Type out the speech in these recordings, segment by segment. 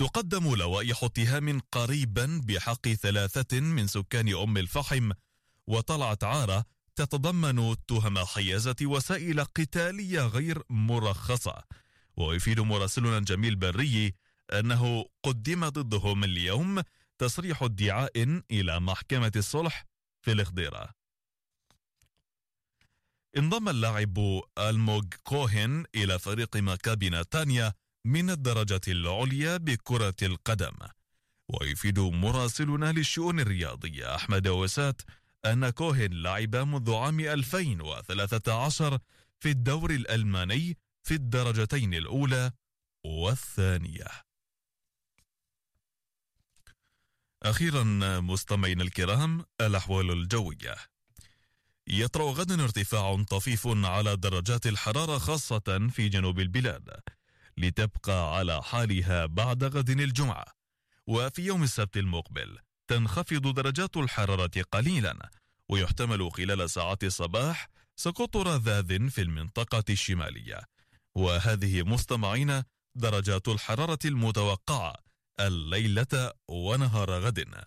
تقدم لوائح اتهام قريبا بحق ثلاثة من سكان أم الفحم وطلعت عارة تتضمن تهم حيازة وسائل قتالية غير مرخصة. ويفيد مراسلنا جميل بري أنه قدم ضدهم اليوم تصريح ادعاء إلى محكمة الصلح في الخضيرة انضم اللاعب الموغ كوهن إلى فريق مكابي نتانيا من الدرجة العليا بكرة القدم. ويفيد مراسلنا للشؤون الرياضية أحمد وسات أن كوهن لعب منذ عام 2013 في الدور الألماني في الدرجتين الأولى والثانية. أخيرا مستمعينا الكرام الأحوال الجوية. يطرأ غدا ارتفاع طفيف على درجات الحرارة خاصة في جنوب البلاد. لتبقى على حالها بعد غد الجمعة. وفي يوم السبت المقبل تنخفض درجات الحرارة قليلا ويحتمل خلال ساعات الصباح سقوط رذاذ في المنطقة الشمالية. وهذه مستمعين درجات الحرارة المتوقعة الليلة ونهار غد.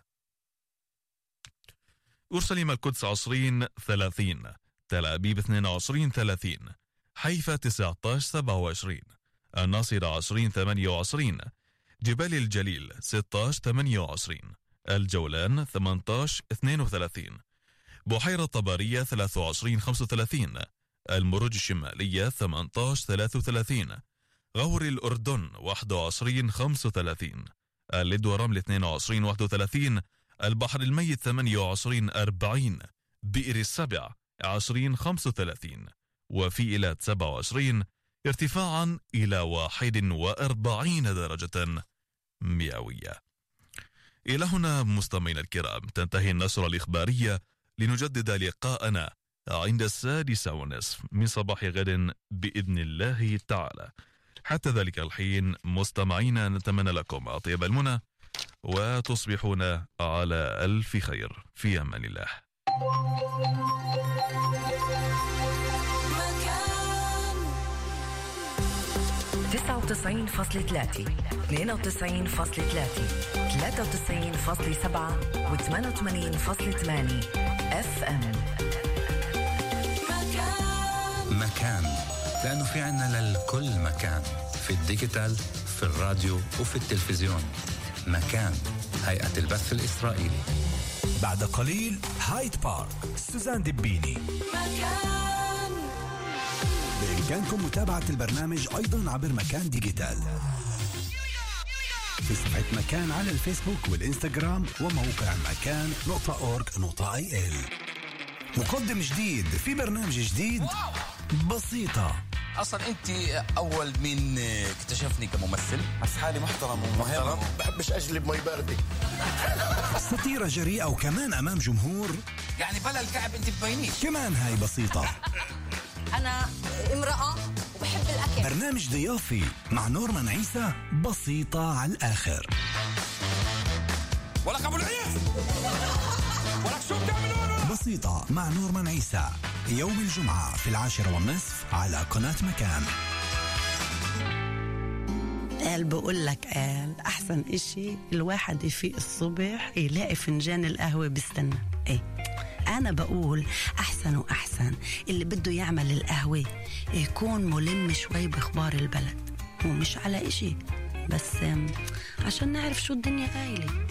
أورشليم القدس 20 30 تل أبيب 22 30 حيفا 19 27 الناصرة 20 28 جبال الجليل 16 28 الجولان 18 32 بحيرة طبرية 23 35 المروج الشمالية 18 33 غور الأردن 21 35 اللد ورمل 22 31 البحر الميت 28 40 بئر السبع 20 35 وفي إيلات 27 ارتفاعا إلى 41 درجة مئوية. إلى هنا مستمعينا الكرام تنتهي النشرة الإخبارية لنجدد لقاءنا عند السادسة ونصف من صباح غد بإذن الله تعالى. حتى ذلك الحين مستمعينا نتمنى لكم أطيب المنى وتصبحون على ألف خير. في أمان الله. 99.3 92.3 93.7 و88.8 اف ام مكان لأنه في عنا للكل مكان في ال digital في الراديو وفي التلفزيون. مكان هيئة البث الإسرائيلي. بعد قليل هايد بارك سوزان دبيني مكان بإمكانكم متابعة البرنامج أيضا عبر مكان digital. في صفحة مكان على الفيسبوك والإنستغرام وموقع مكان نقطة org نقطة IL. مقدم جديد في برنامج جديد بسيطة. أصلا أنت أول من اكتشفني كممثل. بس حالي محترم ومهم. بحبش أجلب مي باردة. سطيرة جريئة وكمان أمام جمهور. يعني بلا الكعب أنت بتبينيش كمان هاي بسيطة. أنا امرأة وبحب الأكل. برنامج ضيافي مع نورمان عيسى بسيطة على الآخر. ولك أبو العيس ولك شو بتعملون بسيطة مع نورمان عيسى. يوم الجمعة في العاشرة والنصف على قناة مكان. قال بقول لك قال أحسن إشي الواحد يفيق الصبح يلاقي فنجان القهوة بيستنى. إيه. أنا بقول أحسن وأحسن. اللي بده يعمل القهوة يكون ملم شوي بأخبار البلد. ومش على إشي. بس عشان نعرف شو الدنيا قايلة.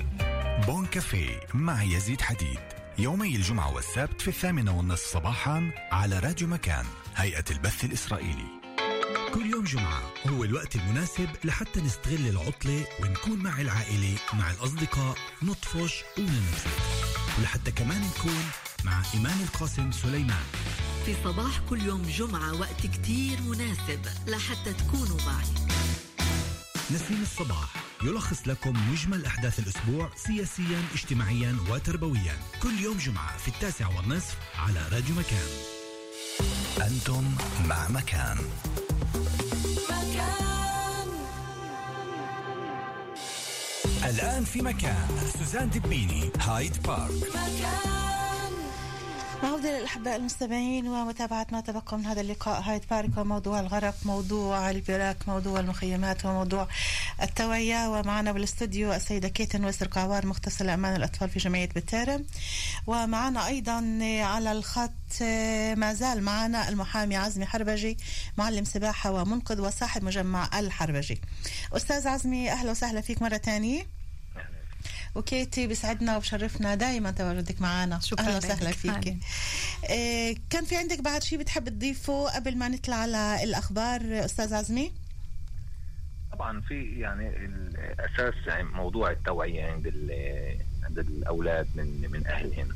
بون كافيه مع يزيد حديد. يومي الجمعة والسبت في الثامنة والنصف صباحا على راديو مكان هيئة البث الإسرائيلي. كل يوم جمعة هو الوقت المناسب لحتى نستغل العطلة ونكون مع العائلة مع الأصدقاء نطفش وننبسط ولحتى كمان نكون مع إيمان القاسم سليمان. في صباح كل يوم جمعة وقت كتير مناسب. لحتى تكونوا معي. نسيم الصباح. يلخص لكم مجمل أحداث الأسبوع سياسيا اجتماعيا وتربويا. كل يوم جمعة في التاسع والنصف على راديو مكان. أنتم مع مكان. مكان. الآن في مكان. سوزان دبيني هايد بارك. مكان. عودة للأحباء المستمعين ومتابعة ما تبقى من هذا اللقاء. هايد بارك وموضوع الغرق موضوع البراك موضوع المخيمات وموضوع التوعية. ومعنا بالاستوديو السيدة كيتن وسر قعوار مختصة لأمان الأطفال في جمعية بتارم ومعنا أيضا على الخط ما زال معنا المحامي عزمي حربجي معلم سباحة ومنقذ وصاحب مجمع الحربجي. أستاذ عزمي أهلا وسهلا فيك مرة تانية. وكيتي بيسعدنا وبشرفنا دائما تواجدك معنا شكرا أهلا لك. وسهلا فيك. إيه كان في عندك بعد شيء بتحب تضيفه قبل ما نطلع على الأخبار أستاذ عزمي؟ طبعا في يعني الأساس يعني موضوع التوعية عند ال- عند الأولاد من من أهلهم.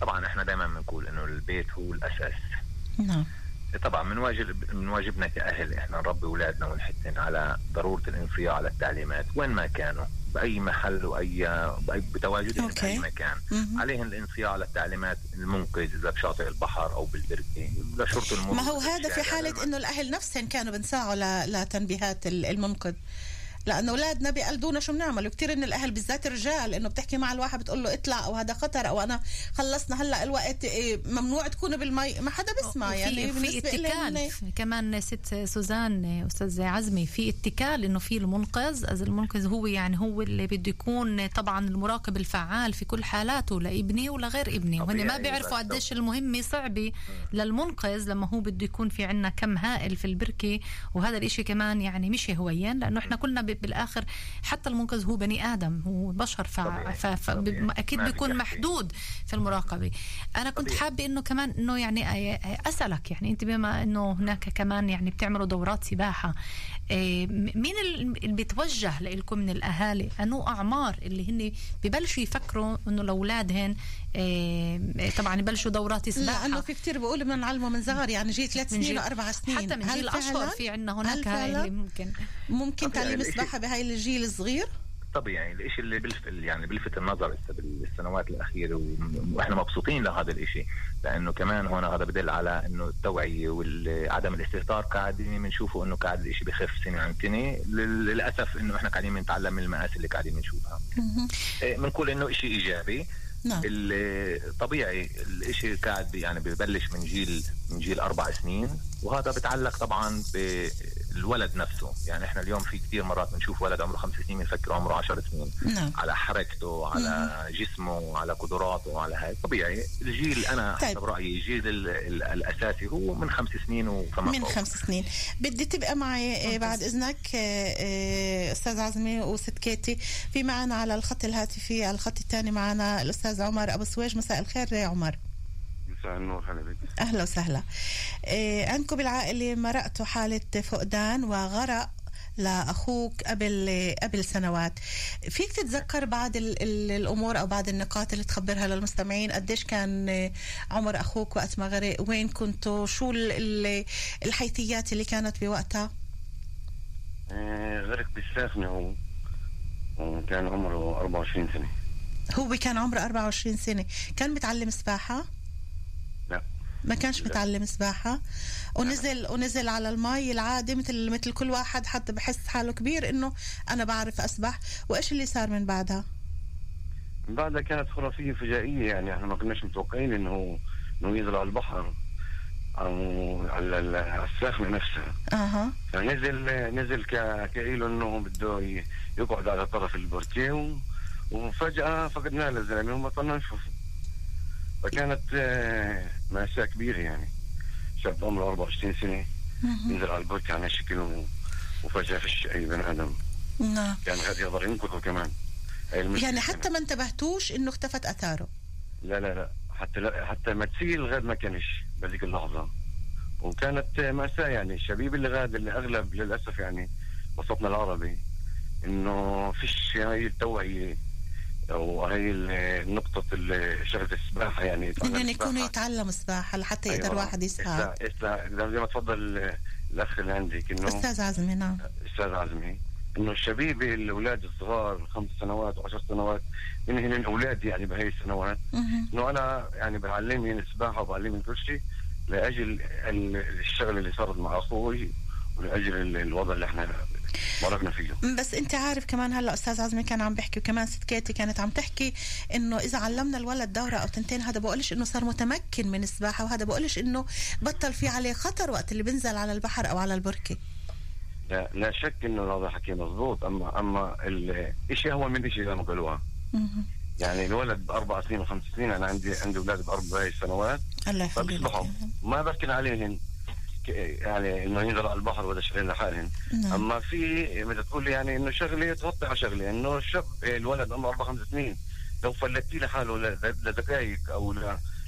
طبعا إحنا دائما بنقول إنه البيت هو الأساس. نعم. طبعا من واجب من واجبنا كأهل إحنا نربي أولادنا ونحثن على ضرورة الانصياع على التعليمات وين ما كانوا بأي محل وأي بتواجدهم okay. بأي مكان مهم. عليهم الانصياع على التعليمات المنقذ إذا بشاطئ البحر أو بالبركة لشرطه المرور ما هو هذا في. حالة إنه الأهل نفسهم كانوا بنساعوا لتنبيهات ال- المنقذ لأنه اولادنا بيقلدونا شو بنعمل؟ وكثير إن الأهل بالذات الرجال إنه بتحكي مع الواحد بتقول له اطلع أو هذا خطر أو أنا خلصنا هلأ الوقت إيه، ممنوع تكون بالمي ما حدا بيسمع يعني وفي في اتكال. كمان ست سوزان أستاذ عزمي في اتكال إنه في المنقذ از المنقذ هو يعني هو اللي بده يكون طبعا المراقب الفعال في كل حالاته لابني ولغير ابني وهن ما طبيعي، بيعرفوا قديش المهمه صعبة للمنقذ لما هو بده يكون في عنا كم هائل في البركة وهذا الإشي كمان يعني مش هويا لأنه إحنا كلنا ب- بالآخر حتى المنقذ هو بني آدم هو بشر ف... طبيعي، ف... ف... طبيعي. أكيد ما في بيكون. محدود في المراقبة أنا كنت. حابة إنه كمان إنه يعني أسألك يعني أنت بما إنه هناك كمان يعني بتعملوا دورات سباحة م- مين ال- اللي بيتوجه لكم من الأهالي أنو أعمار اللي هن ببلشوا يفكروا إنه لأولادهن إيه، طبعا يبلشوا دورات سباحة لأنه في كثير بيقولوا بدنا نعلمه من صغر يعني جيل ثلاث سنين جيل- واربع سنين حتى من جيل اشهر؟ في عندنا هناك؟ اللي ممكن ممكن تعليم الإشي- السباحه بهاي الجيل الصغير؟ طبيعي الشيء اللي بلفت يعني بلفت النظر بالسنوات الأخيرة وإحنا مبسوطين لهذا الشيء لأنه كمان هون هذا بدل على إنه التوعية وعدم الاستهتار قاعدين بنشوفه إنه قاعد الشيء بخف سنة عن سنة لل- للأسف إنه إحنا قاعدين بنتعلم من المآسي اللي قاعدين بنشوفها. إيه، بنقول إنه شيء إيجابي. نعم. طبيعي الإشي قاعد يعني ببلش من جيل من جيل أربع سنين وهذا بتعلق طبعا بالولد نفسه. يعني إحنا اليوم في كثير مرات بنشوف ولد عمره خمس سنين بنفكره عمره عشر سنين. نعم. على حركته على جسمه على قدراته على هاي. طبيعي. الجيل أنا طيب. حسب رأيي الجيل ال- ال- الأساسي هو من خمس سنين وفما من. خمس سنين. بدي تبقى معي آه، بعد إذنك آه، آه، أستاذ عزمي وست كيتي. في معنا على الخط الهاتفي على الخط الثاني معنا الأستاذ عمر أبو سويج. مساء الخير يا عمر. مساء النور هلا بك. أهلا وسهلا. آه، عندكم بالعائلة مرقتوا حالة فقدان وغرق لأخوك قبل قبل سنوات. فيك تتذكر بعض ال- ال- الأمور أو بعض النقاط اللي تخبرها للمستمعين؟ قديش كان عمر أخوك وقت ما غرق؟ وين كنتوا؟ شو ال- ال- الحيثيات اللي كانت بوقتها؟ آه، غرق بالساخنة هو. وكان عمره 24 سنة. هو كان عمره 24 سنة. كان متعلم سباحة؟ ما كانش متعلم سباحة. ونزل ونزل على المي العادي مثل مثل كل واحد حتى بحس حاله كبير إنه أنا بعرف أسبح. وإيش اللي صار من بعدها؟ من بعدها كانت خرافية فجائية يعني إحنا ما كناش متوقعين إنه إنه ينزل على البحر أو على ال- على الساخنة نفسها أها. فنزل نزل ك- كإله إنه بده يقعد على طرف البركة و- وفجأة فقدناه للزلمة وما طلنا نشوفه. فكانت آه، مأساة كبيرة يعني. شاب عمره 24 سنة. ينزل على البركة على شكل و- وفجأة فيش أي بني آدم. نعم. كان هذا يقدر ينقذه كمان. يعني حتى ما انتبهتوش إنه اختفت أثاره؟ لا لا لا. حتى لا حتى ما تسيل الغاد ما كانش بهذيك اللحظة. وكانت مأساة يعني الشبيب اللي غاد اللي أغلب للأسف يعني وسطنا العربي إنه فيش هاي التوعية ال- نقطة شغلة السباحة يعني يتعلم انهم يكونوا السباحة. يتعلموا سباحة لحتى يقدر أيوة. واحد إسلا- إسلا- زي ما تفضل الأخ اللي عندك إنه أستاذ عزمي نعم أستاذ عزمي إنه الشبيب الأولاد الصغار خمس سنوات وعشر سنوات من هن أولاد يعني بهي السنوات. إنه أنا يعني بعلمهم السباحة وبعلمهم كل شيء لأجل ال- الشغله اللي صارت مع أخوي ولأجل ال- الوضع اللي إحنا مرقنا فيه بس انت عارف كمان هلأ أستاذ عزمي كان عم بيحكي وكمان ست كيتي كانت عم تحكي إنه إذا علمنا الولد دورة أو تنتين هذا بقولش إنه صار متمكن من السباحة وهذا بقولش إنه بطل في عليه خطر وقت اللي بنزل على البحر أو على البركة. لا, لا شك إنه هذا حكي مضبوط أما أما الشيء هو من شيء زي ما قالوها يعني الولد بأربع سنين وخمس سنين أنا عندي عندي أولاد بأربع سنوات الله يخليك ما بركن عليهن يعني إنه ينزل على البحر ولا شغلين لحالهم نعم. أما في بدها تقول يعني إنه شغله تغطي على شغله إنه الشاب الولد عمره أربع خمس سنين. لو فلتيه لحاله لدقائق أو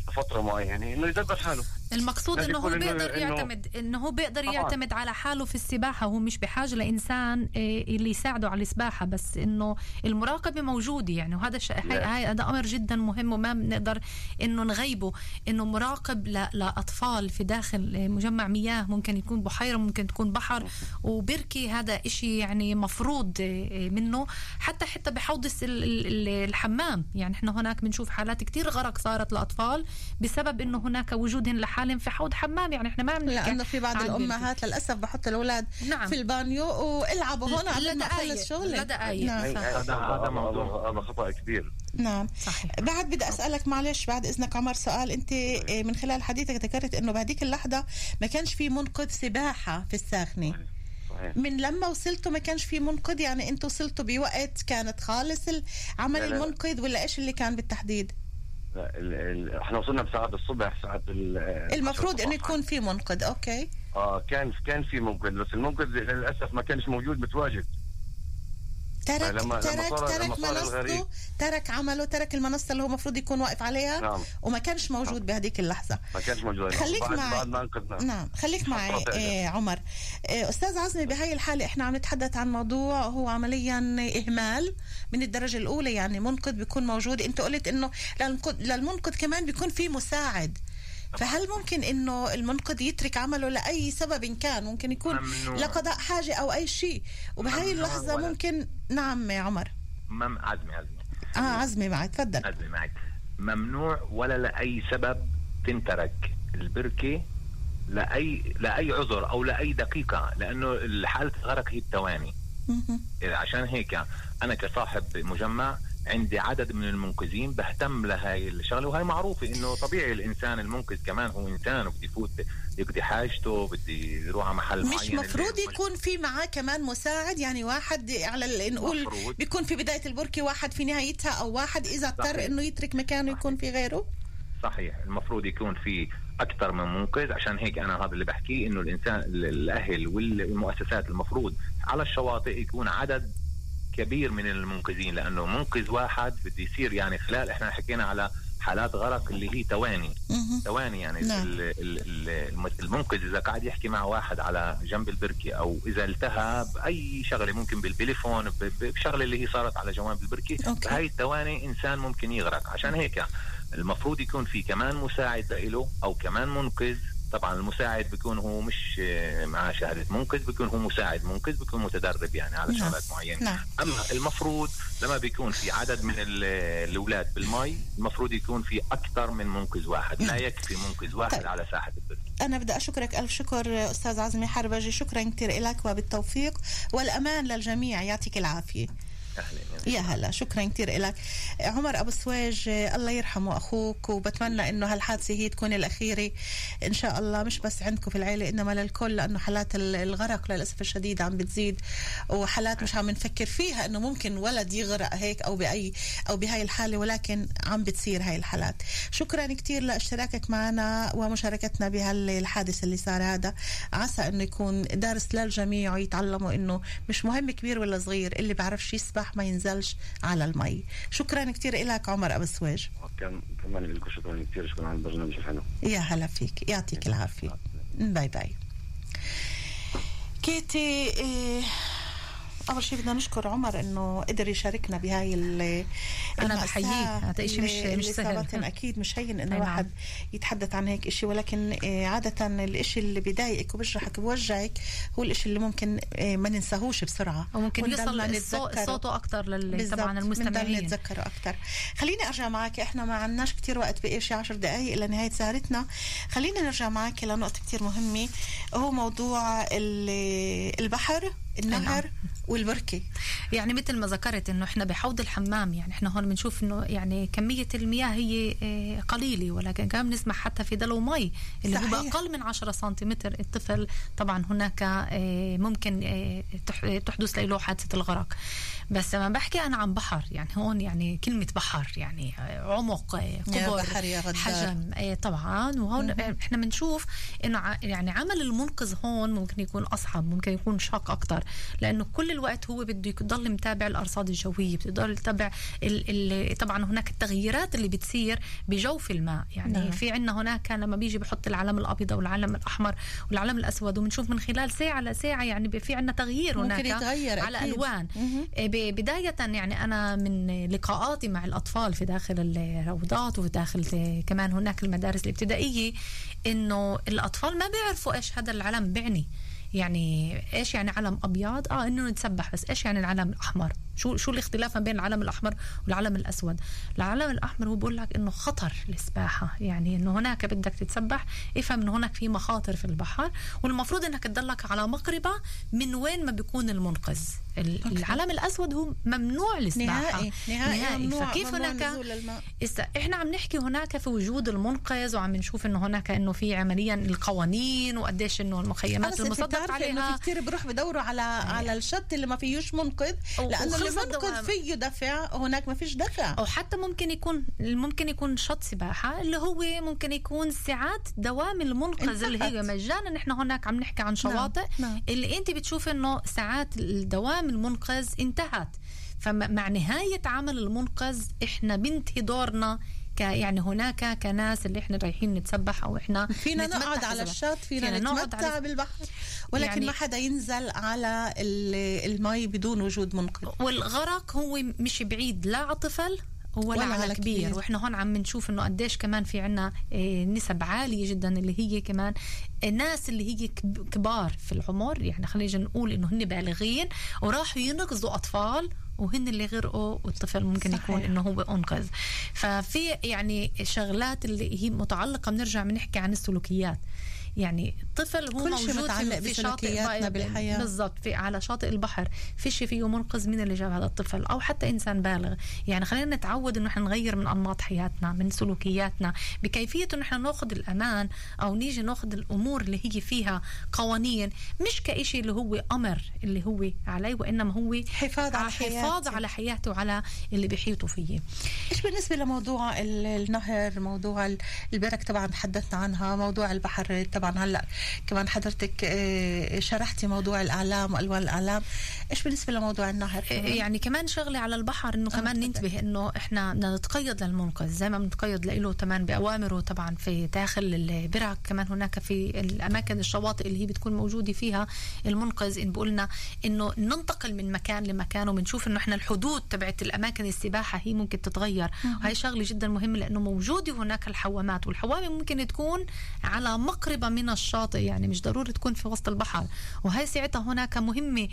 لفترة معينة إنه يدبر حاله. المقصود إنه هو بيقدر إنه يعتمد إنه هو بيقدر طبعا. يعتمد على حاله في السباحة. هو مش بحاجة لإنسان إيه، اللي يساعده على السباحة بس إنه المراقبة موجودة يعني. وهذا الشيء هذا أمر جدا مهم وما بنقدر إنه نغيبه. إنه مراقب لأطفال في داخل مجمع مياه. ممكن يكون بحيرة ممكن تكون بحر. وبركي هذا إشي يعني مفروض إيه، منه. حتى حتى بحوض الحمام. يعني إحنا هناك بنشوف حالات كثير غرق صارت لأطفال بسبب إنه هناك وجودهن لحال حالهم في حوض حمام يعني إحنا ما بنحكي لأنه في بعض الأمهات للأسف بحط الأولاد نعم. في البانيو وإلعبوا هون قبل ما أخلص شغلي لدقائق نعم. هذا موضوع هذا خطأ كبير نعم صحيح. بعد بدي أسألك معلش بعد إذنك عمر سؤال أنت من خلال حديثك ذكرت إنه بهذيك اللحظة ما كانش في منقذ سباحة في الساخنة صحيح. من لما وصلتوا ما كانش في منقذ يعني أنتوا وصلتوا بوقت كانت خالص عمل المنقذ ولا إيش اللي كان بالتحديد؟ إحنا وصلنا بساعة الصبح ساعة المفروض إنه يكون في منقذ أوكي. آه كان كان في منقذ بس المنقذ للأسف ما كانش موجود متواجد. ترك لما ترك لما ترك منصته ترك عمله ترك المنصة اللي هو المفروض يكون واقف عليها نعم. وما كانش موجود نعم. بهذيك اللحظة. ما كانش موجود. خليك بعد معي. بعد ما انقذنا. نعم. خليك معي إيه عمر. إيه أستاذ عزمي بهاي الحالة إحنا عم نتحدث عن موضوع هو عمليا إهمال من الدرجة الأولى يعني منقذ بيكون موجود. أنت قلت إنه للمنقذ كمان بيكون في مساعد. فهل ممكن إنه المنقذ يترك عمله لأي سبب كان؟ ممكن يكون ممنوع. لقضاء حاجة أو أي شيء. وبهي اللحظة ممكن نعم يا عمر. مم عزمي عزمي. آه عزمي معك تفضل. عزمي معك. ممنوع ولا لأي سبب تنترك البركة لاي لأي عذر أو لأي دقيقة لأنه حاله الغرق هي التواني. عشان هيك أنا كصاحب مجمع عندي عدد من المنقذين بهتم لهي الشغلة وهي معروفة إنه طبيعي الإنسان المنقذ كمان هو إنسان وبده يفوت يقضي حاجته بده يروح على محل مش معين مش مفروض يكون في معاه كمان مساعد؟ يعني واحد على نقول بيكون في بداية البركة واحد في نهايتها أو واحد إذا اضطر إنه يترك مكانه يكون في غيره؟ صحيح. المفروض يكون في أكثر من منقذ. عشان هيك أنا هذا اللي بحكيه إنه الإنسان الأهل والمؤسسات المفروض على الشواطئ يكون عدد كبير من المنقذين لأنه منقذ واحد بده يصير يعني خلال إحنا حكينا على حالات غرق اللي هي تواني. تواني يعني نعم. المنقذ إذا قاعد يحكي مع واحد على جنب البركة أو إذا التهى بأي شغلة ممكن بالتليفون بشغلة اللي هي صارت على جوانب البركة هاي التواني إنسان ممكن يغرق. عشان هيك المفروض يكون في كمان مساعد له أو كمان منقذ طبعا المساعد بيكون هو مش مع شهادة منقذ بيكون هو مساعد منقذ بيكون متدرب يعني على نعم. شغلات معينة نعم. أما المفروض لما بيكون في عدد من الأولاد بالمي المفروض يكون في أكثر من منقذ واحد نعم. لا يكفي منقذ واحد طيب. على ساحة البركه أنا بدي أشكرك ألف شكر أستاذ عزمي حربجي شكرا كثير لك وبالتوفيق والأمان للجميع يعطيك العافية أهلا يا هلا شكرا كثير لك عمر أبو سواج الله يرحمه أخوك وبتمنى إنه هالحادثة هي تكون الأخيرة. إن شاء الله مش بس عندكم في العيلة إنما للكل لأنه حالات الغرق للأسف الشديد عم بتزيد وحالات مش عم نفكر فيها إنه ممكن ولد يغرق هيك أو باي أو بهاي الحالة ولكن عم بتصير هاي الحالات. شكرا كثير لاشتراكك معنا ومشاركتنا بهالحادث اللي صار هذا. عسى إنه يكون دارس للجميع ويتعلموا إنه مش مهم كبير ولا صغير اللي بعرفش يسبح راح ما ينزلش على المي. شكرا كثير لك عمر أبو سواج كمان لكم شكرا كثير شكرا على البرنامج الحلو. يا هلا فيك يعطيك العافية. bye bye. كيتي إيه أول شيء بدنا نشكر عمر إنه قدر يشاركنا بهاي أنا بحييه. هذا شيء مش مش سهل. أكيد مش هين إنه الواحد يتحدث عن هيك شيء ولكن آه، عادة الشيء اللي بضايقك وبجرحك بوجعك هو الشيء اللي ممكن آه، ما ننساهوش بسرعة. وممكن يوصل صوته أكثر لل طبعا المستمعين. نتذكره أكثر خليني أرجع معك. إحنا ما عندناش كثير وقت بقي شي 10 دقائق إلى نهاية سهرتنا. خلينا نرجع معك لنقطة كثير مهمة. هو موضوع البحر. النهر والبركة. يعني مثل ما ذكرت إنه إحنا بحوض الحمام يعني إحنا هون بنشوف إنه يعني كمية المياه هي آه، قليلة ولكن كمان بنسمع حتى في دلو مي اللي هو صحيح. باقل من 10 سنتيمتر. الطفل طبعا هناك آه، ممكن آه، تح- تحدث له حادثه الغرق. بس لما بحكي أنا عن بحر يعني هون يعني كلمة بحر يعني آه، عمق آه، يا كبر بحر يا غدار. حجم آه، طبعا وهون. إحنا بنشوف إنه يعني عمل المنقذ هون ممكن يكون أصعب ممكن يكون شاق أكثر لأنه كل الوقت هو بده يضل متابع الأرصاد الجوية بده يضل يتابع طبعا هناك التغييرات اللي بتصير بجوف الماء يعني نعم. في عندنا هناك لما بيجي بحط العلم الأبيض والعلم الأحمر والعلم الأسود وبنشوف من خلال ساعة لساعة يعني في عندنا تغيير ممكن هناك على أكيد. ألوان. إيه بداية يعني أنا من لقاءاتي مع الأطفال في داخل الروضات وفي داخل كمان هناك المدارس الابتدائية إنه الأطفال ما بيعرفوا إيش هذا العلم بيعني يعني إيش يعني علم أبيض؟ آه إنه نتسبح بس إيش يعني العلم الأحمر؟ شو شو الاختلاف ما بين العلم الأحمر والعلم الأسود؟ العلم الأحمر هو بقول لك إنه خطر السباحه يعني إنه هناك بدك تتسبح افهم إنه هناك في مخاطر في البحر والمفروض إنك تضلك على مقربة من وين ما بيكون المنقذ. ال- العلم الأسود هو ممنوع السباحه نهائي نهائي ممنوع فكيف ممنوع هناك. إسا إحنا عم نحكي هناك في وجود المنقذ وعم نشوف إنه هناك إنه في عمليا القوانين وقديش إنه المخيمات المصدق بتعرفي إنه عليها في كثير بيروح بدوروا على على الشط اللي ما فيهوش منقذ لأنه الدوام. فيه دفع هناك ما فيش دفع أو حتى ممكن يكون ممكن يكون شط سباحة اللي هو ممكن يكون ساعات دوام المنقذ اللي هي. مجانا نحن هناك عم نحكي عن شواطئ نعم. اللي أنت بتشوف إنه ساعات الدوام المنقذ انتهت فمع نهاية عمل المنقذ إحنا بنتهي دورنا ك يعني هناك كناس اللي إحنا رايحين نتسبح أو إحنا فينا نقعد على. الشط فينا, فينا نتمتع على- بالبحر ولكن يعني- ما حدا ينزل على ال- المي بدون وجود منقذ والغرق هو مش بعيد لا على طفل ولا, ولا على كبير. كبير. وإحنا هون عم نشوف إنه قديش كمان في عنا آه، نسب عالية جدا اللي هي كمان الناس اللي هي كب- كبار في العمر يعني خلينا نقول إنه هن بالغين وراحوا ينقذوا أطفال وهن اللي غرقوا والطفل ممكن صحيح. يكون إنه هو أنقذ. ففي يعني شغلات اللي هي متعلقة بنرجع بنحكي عن السلوكيات. يعني الطفل هو كل موجود متعلق في, في شاطئ بالحياة. بالضبط في على شاطئ البحر. فيش فيه منقذ مين اللي جاب هذا الطفل. أو حتى إنسان بالغ. يعني خلينا نتعود إنه إحنا نغير من أنماط حياتنا من سلوكياتنا. بكيفية إنه إحنا ناخذ الأمان أو نيجي ناخذ الأمور اللي هي فيها قوانين. مش كإشي اللي هو أمر اللي هو عليه وإنما هو حفاظ على حفاظ حياتي. على حياته وعلى اللي بيحيطوا فيه. إيش بالنسبة لموضوع ال- النهر موضوع ال- البرك طبعا تحدثنا عنها موضوع البحر طبعا هلأ كمان حضرتك آه، شرحتي موضوع الاعلام والوان الاعلام إيش بالنسبة لموضوع النهر؟ كمان؟ يعني كمان شغله على البحر إنه كمان ننتبه إنه إحنا بدنا نتقيد للمنقذ. زي ما بنتقيد له كمان بأوامره طبعا في داخل البرك. كمان هناك في الأماكن الشواطئ اللي هي بتكون موجودة فيها المنقذ. إن بقولنا إنه ننتقل من مكان لمكان وبنشوف إنه إحنا الحدود تبعت الأماكن السباحة هي ممكن تتغير. وهي شغلة جدا مهمة لأنه موجودة هناك الحوامات والحوامة ممكن تكون على مقربة من الشاطئ يعني مش ضروري تكون في وسط البحر. وهي ساعتها هناك مهمة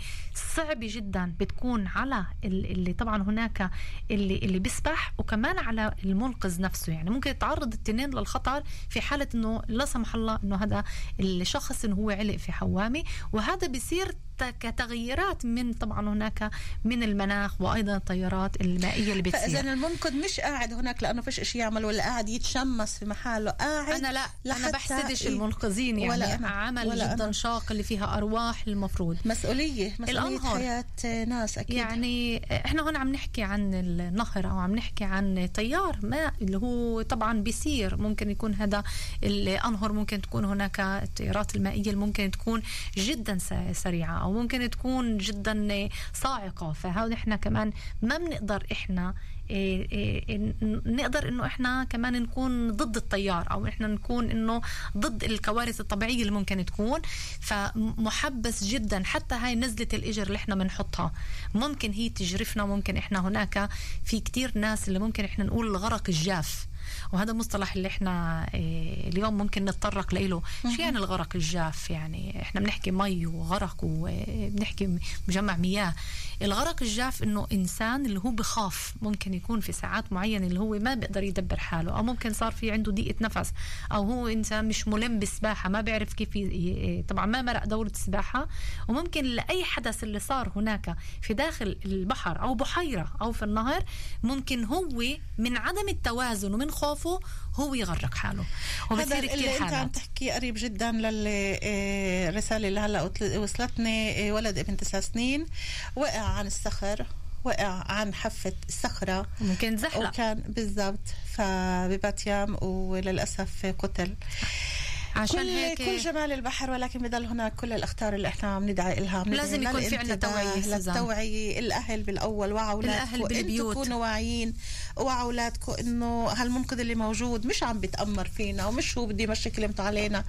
صعبة جدا بتكون على ال- اللي طبعا هناك اللي اللي بيسبح وكمان على المنقذ نفسه. يعني ممكن يتعرض التنين للخطر في حالة إنه لا سمح الله إنه هذا الشخص إنه هو علق في حوامة. وهذا بيصير كتغييرات من طبعا هناك من المناخ وأيضا التيارات المائية اللي فاذا بتصير المنقذ مش قاعد هناك لأنه فيش شيء يعمل ولا قاعد يتشمس في محله قاعد أنا لا أنا بحسدش إيه؟ المنقذين يعني ولا أنا. عمل ولا جدا أنا. شاق اللي فيها أرواح المفروض مسؤولية مسؤولية الأنهار. حياة ناس أكيد يعني إحنا هون عم نحكي عن النهر أو عم نحكي عن تيار ماء اللي هو طبعا بيصير ممكن يكون هذا الانهر ممكن تكون هناك التيارات المائية اللي ممكن تكون جدا سريعة أو ممكن تكون جدا صاعقة. فهذا إحنا كمان ما بنقدر إحنا إيه إيه نقدر إنه إحنا كمان نكون ضد التيار أو إحنا نكون إنه ضد الكوارث الطبيعية اللي ممكن تكون. فمحبس جدا. حتى هاي نزلة الإجر اللي إحنا بنحطها ممكن هي تجرفنا ممكن إحنا هناك في كتير ناس اللي ممكن إحنا نقول الغرق الجاف. وهذا مصطلح اللي إحنا آه، اليوم ممكن نتطرق له. شو يعني الغرق الجاف؟ يعني إحنا بنحكي مي وغرق وبنحكي مجمع مياه. الغرق الجاف إنه إنسان اللي هو بخاف. ممكن يكون في ساعات معينة اللي هو ما بيقدر يدبر حاله أو ممكن صار في عنده ضيقة نفس أو هو إنسان مش ملم بالسباحه ما بيعرف كيف ي... طبعا ما مرق دورة السباحه وممكن لأي حدث اللي صار هناك في داخل البحر أو بحيرة أو في النهر ممكن هو من عدم التوازن ومن خوفه هو يغرق حاله. هذا اللي انت عم تحكي قريب جدا للرساله اللي هلأ وصلتني ولد ابن تسع سنين. وقع عن الصخر وقع عن حافة صخرة. ممكن زحلق. وكان بالضبط فبباتيام وللأسف قتل. عشان كل هيك كل جمال البحر ولكن بضل هناك كل الأخطار اللي إحنا عم ندعي لها لازم يكون في عندنا توعية للتوعية الأهل بالأول وعوا اولادكم الأهل بالبيوت. تكونوا واعيين. وعوا اولادكم إنه هالمنقذ اللي موجود مش عم بيتأمر فينا ومش هو بده يمشي كلمته علينا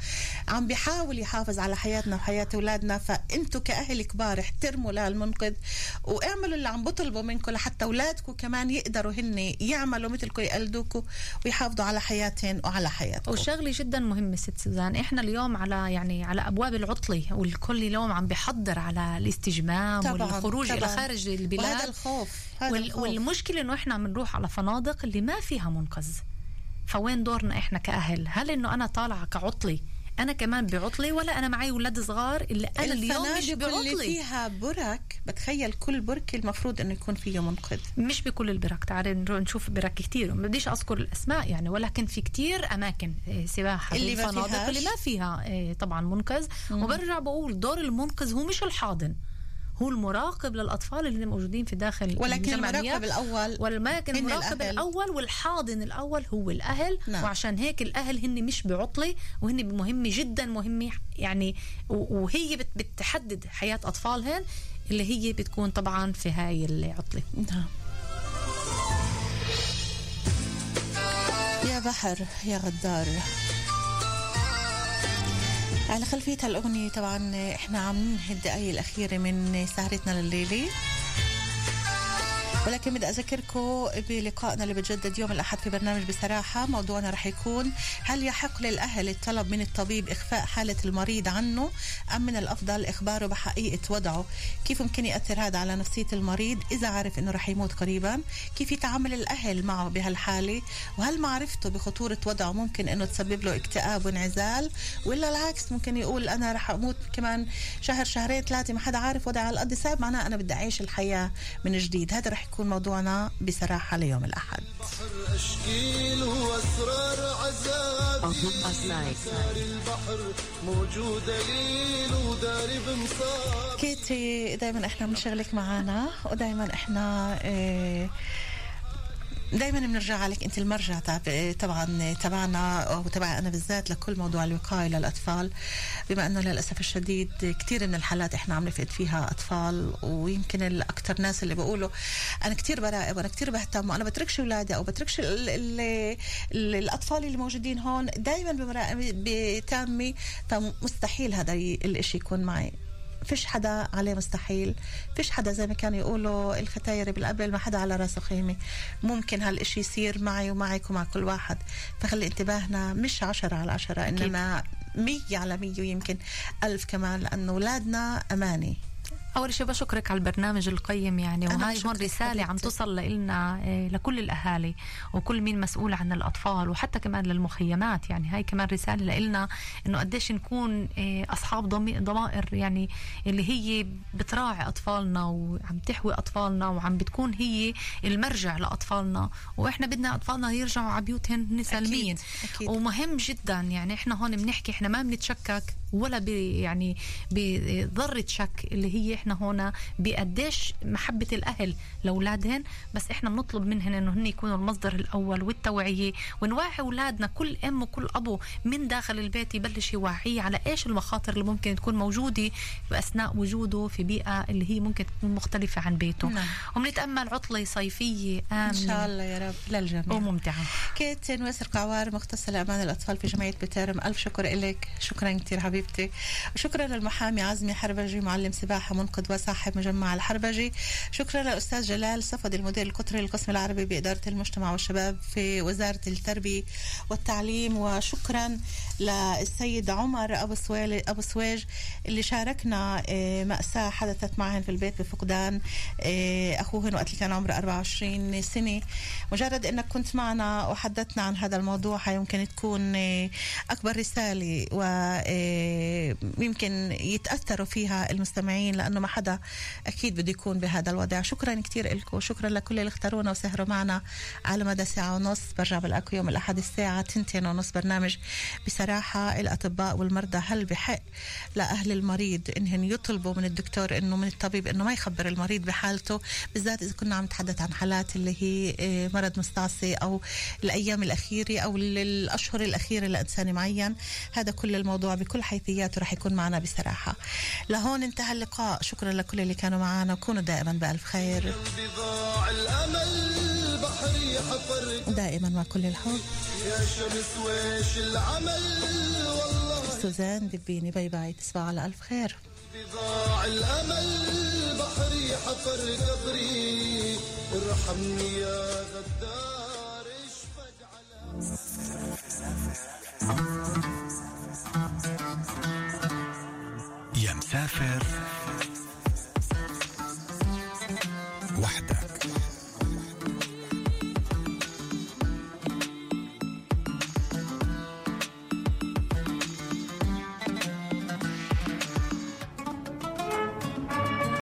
عم بيحاول يحافظ على حياتنا وحياة أولادنا فانتوا كأهل كبار احترموا لهالمنقذ واعملوا اللي عم بطلبوا منكم لحتى اولادكم كمان يقدروا هن يعملوا مثلكم يقلدوكم ويحافظوا على حياتهم وعلى حياتكم وشغلة جدا مهمة ست سوزان إحنا اليوم على يعني على أبواب العطلة والكل اليوم عم بيحضر على الاستجمام طبعاً والخروج طبعاً. إلى خارج البلاد وهذا الخوف هذا وال الخوف. والمشكلة إنه إحنا عم نروح على فنادق اللي ما فيها منقذ. فوين دورنا إحنا كأهل؟ هل إنه أنا طالعة كعطلة؟ أنا كمان بعطلي ولا أنا معي أولاد صغار اللي أنا اليوم مش بعطلي اللي فيها برك بتخيل كل برك المفروض إنه يكون فيه منقذ. مش بكل البرك. تعالي نشوف برك كثير ما بديش أذكر الأسماء يعني ولكن في كثير أماكن آه، سباحة اللي ما فيهاش. اللي ما فيها آه، طبعا منقذ. وبرجع بقول دور المنقذ هو مش الحاضن. هو المراقب للأطفال اللي موجودين في داخل ولكن المراقب الأول ولكن المراقب الأهل. الأول والحاضن الأول هو الأهل نعم. وعشان هيك الأهل هن مش بعطلة وهن مهمه جدا مهمه يعني وهي بتحدد حياة أطفالهن اللي هي بتكون طبعا في هاي العطلة نعم يا بحر يا غدار على خلفية هالأغنية طبعا إحنا عم ننهي الدقايق الأخيرة من سهرتنا لليلة. ولكن بدي أذكركم بلقائنا اللي بتجدد يوم الأحد في برنامج بصراحة. موضوعنا رح يكون هل يحق للأهل الطلب من الطبيب إخفاء حالة المريض عنه أم من الأفضل إخباره بحقيقة وضعه؟ كيف ممكن يأثر هذا على نفسية المريض إذا عرف أنه رح يموت قريبا؟ كيف يتعامل الأهل معه بهالحالة؟ وهل معرفته بخطورة وضعه ممكن أنه تسبب له اكتئاب وانعزال؟ ولا العكس ممكن يقول أنا رح أموت كمان شهر شهرين ثلاثة ما حدا عارف وضعي على الأرض ساب معناه أنا بدي أعيش الحياة من جديد. هذا رح يكون موضوعنا بصراحة ليوم الأحد. كيتي دايما إحنا بنشغلك معانا ودايما إحنا آه دائما بنرجع عليك. أنت المرجع طبعا تبعنا وتبع أنا بالذات لكل موضوع الوقاية للأطفال. بما أنه للأسف الشديد كثير من الحالات إحنا عم نفقد فيها أطفال ويمكن الاكثر ناس اللي بيقولوا أنا كثير براقب وأنا كثير بهتم وأنا بتركش أولادي أو بتركش ال ال ال الأطفال اللي موجودين هون دائما بمراقبه تامه فمستحيل هذا الشيء يكون معي. فيش حدا عليه مستحيل فيش حدا زي ما كانوا يقولوا الختاير بالقبل ما حدا على راسه خيمة. ممكن هالإشي يصير معي ومعك ومع كل واحد. فخلي انتباهنا مش عشرة على عشرة إنما مية على مية ويمكن ألف كمان لأنه أولادنا أماني. أول شيء بشكرك على البرنامج القيم يعني وهاي هون رسالة عم توصل لنا آه، لكل الأهالي وكل مين مسؤول عن الأطفال وحتى كمان للمخيمات يعني. هاي كمان رسالة لنا إنه قديش نكون آه، أصحاب ضمائر يعني اللي هي بتراعي أطفالنا وعم تحوي أطفالنا وعم بتكون هي المرجع لأطفالنا. وإحنا بدنا أطفالنا يرجعوا على بيوتهم سالمين ومهم جدا يعني إحنا هون بنحكي إحنا ما بنتشكك. ولا ب يعني بذرة شك اللي هي إحنا هون بقديش محبة الأهل لأولادهن بس إحنا بنطلب منهن إنه هن يكونوا المصدر الأول والتوعية ونوعي أولادنا كل أم وكل أبو من داخل البيت يبلش يوعيه على إيش المخاطر اللي ممكن تكون موجودة اثناء وجوده في بيئة اللي هي ممكن تكون مختلفة عن بيته. نعم. وبنتأمل عطلة صيفية آمنة. إن شاء الله يا رب للجميع. وممتعة. كيت نويسر قعوار مختصه لامان الأطفال في جمعية بتارم ألف شكر لك شكرا كثير حبيبتي. حبيبتي. وشكرا للمحامي عزمي حربجي معلم سباحة منقذ وصاحب مجمع الحربجي. شكرا للأستاذ جلال صفدي المدير القطري للقسم العربي بإدارة المجتمع والشباب في وزارة التربية والتعليم. وشكرا للسيد عمر أبو سويل أبو سويج اللي شاركنا آه، مأساة حدثت معهن في البيت بفقدان آه، أخوهن وقت اللي كان عمره 24 سنة. مجرد أنك كنت معنا وحدثنا عن هذا الموضوع يمكن تكون آه، أكبر رسالة ويمكن يتأثروا فيها المستمعين لأنه ما حدا أكيد بده يكون بهذا الوضع. شكرا كثير لكم شكرا لكل اللي اختارونا وسهروا معنا على مدى ساعة ونص. برجع بلاقوا يوم الأحد الساعة تنتين ونص برنامج بصراحة الأطباء والمرضى هل بحق لأهل المريض إنهم يطلبوا من الدكتور إنه من الطبيب إنه ما يخبر المريض بحالته؟ بالذات إذا كنا عم نتحدث عن حالات اللي هي آه، مرض مستعصي أو الأيام الأخيرة أو الأشهر الأخيرة لإنسان معين. هذا كل الموضوع بكل حيثياته رح يكون معنا بصراحة. لهون انتهى اللقاء. شكرا لكل اللي كانوا معنا. وكونوا دائما بألف خير. ضاع الأمل. بحري دائما مع كل الحب. يا شمس ويش العمل والله سوزان دبيني bye bye. تصبحوا على ألف خير. ضاع الامل بحري حفر قبري ارحمني يا غدار اشفق يا مسافر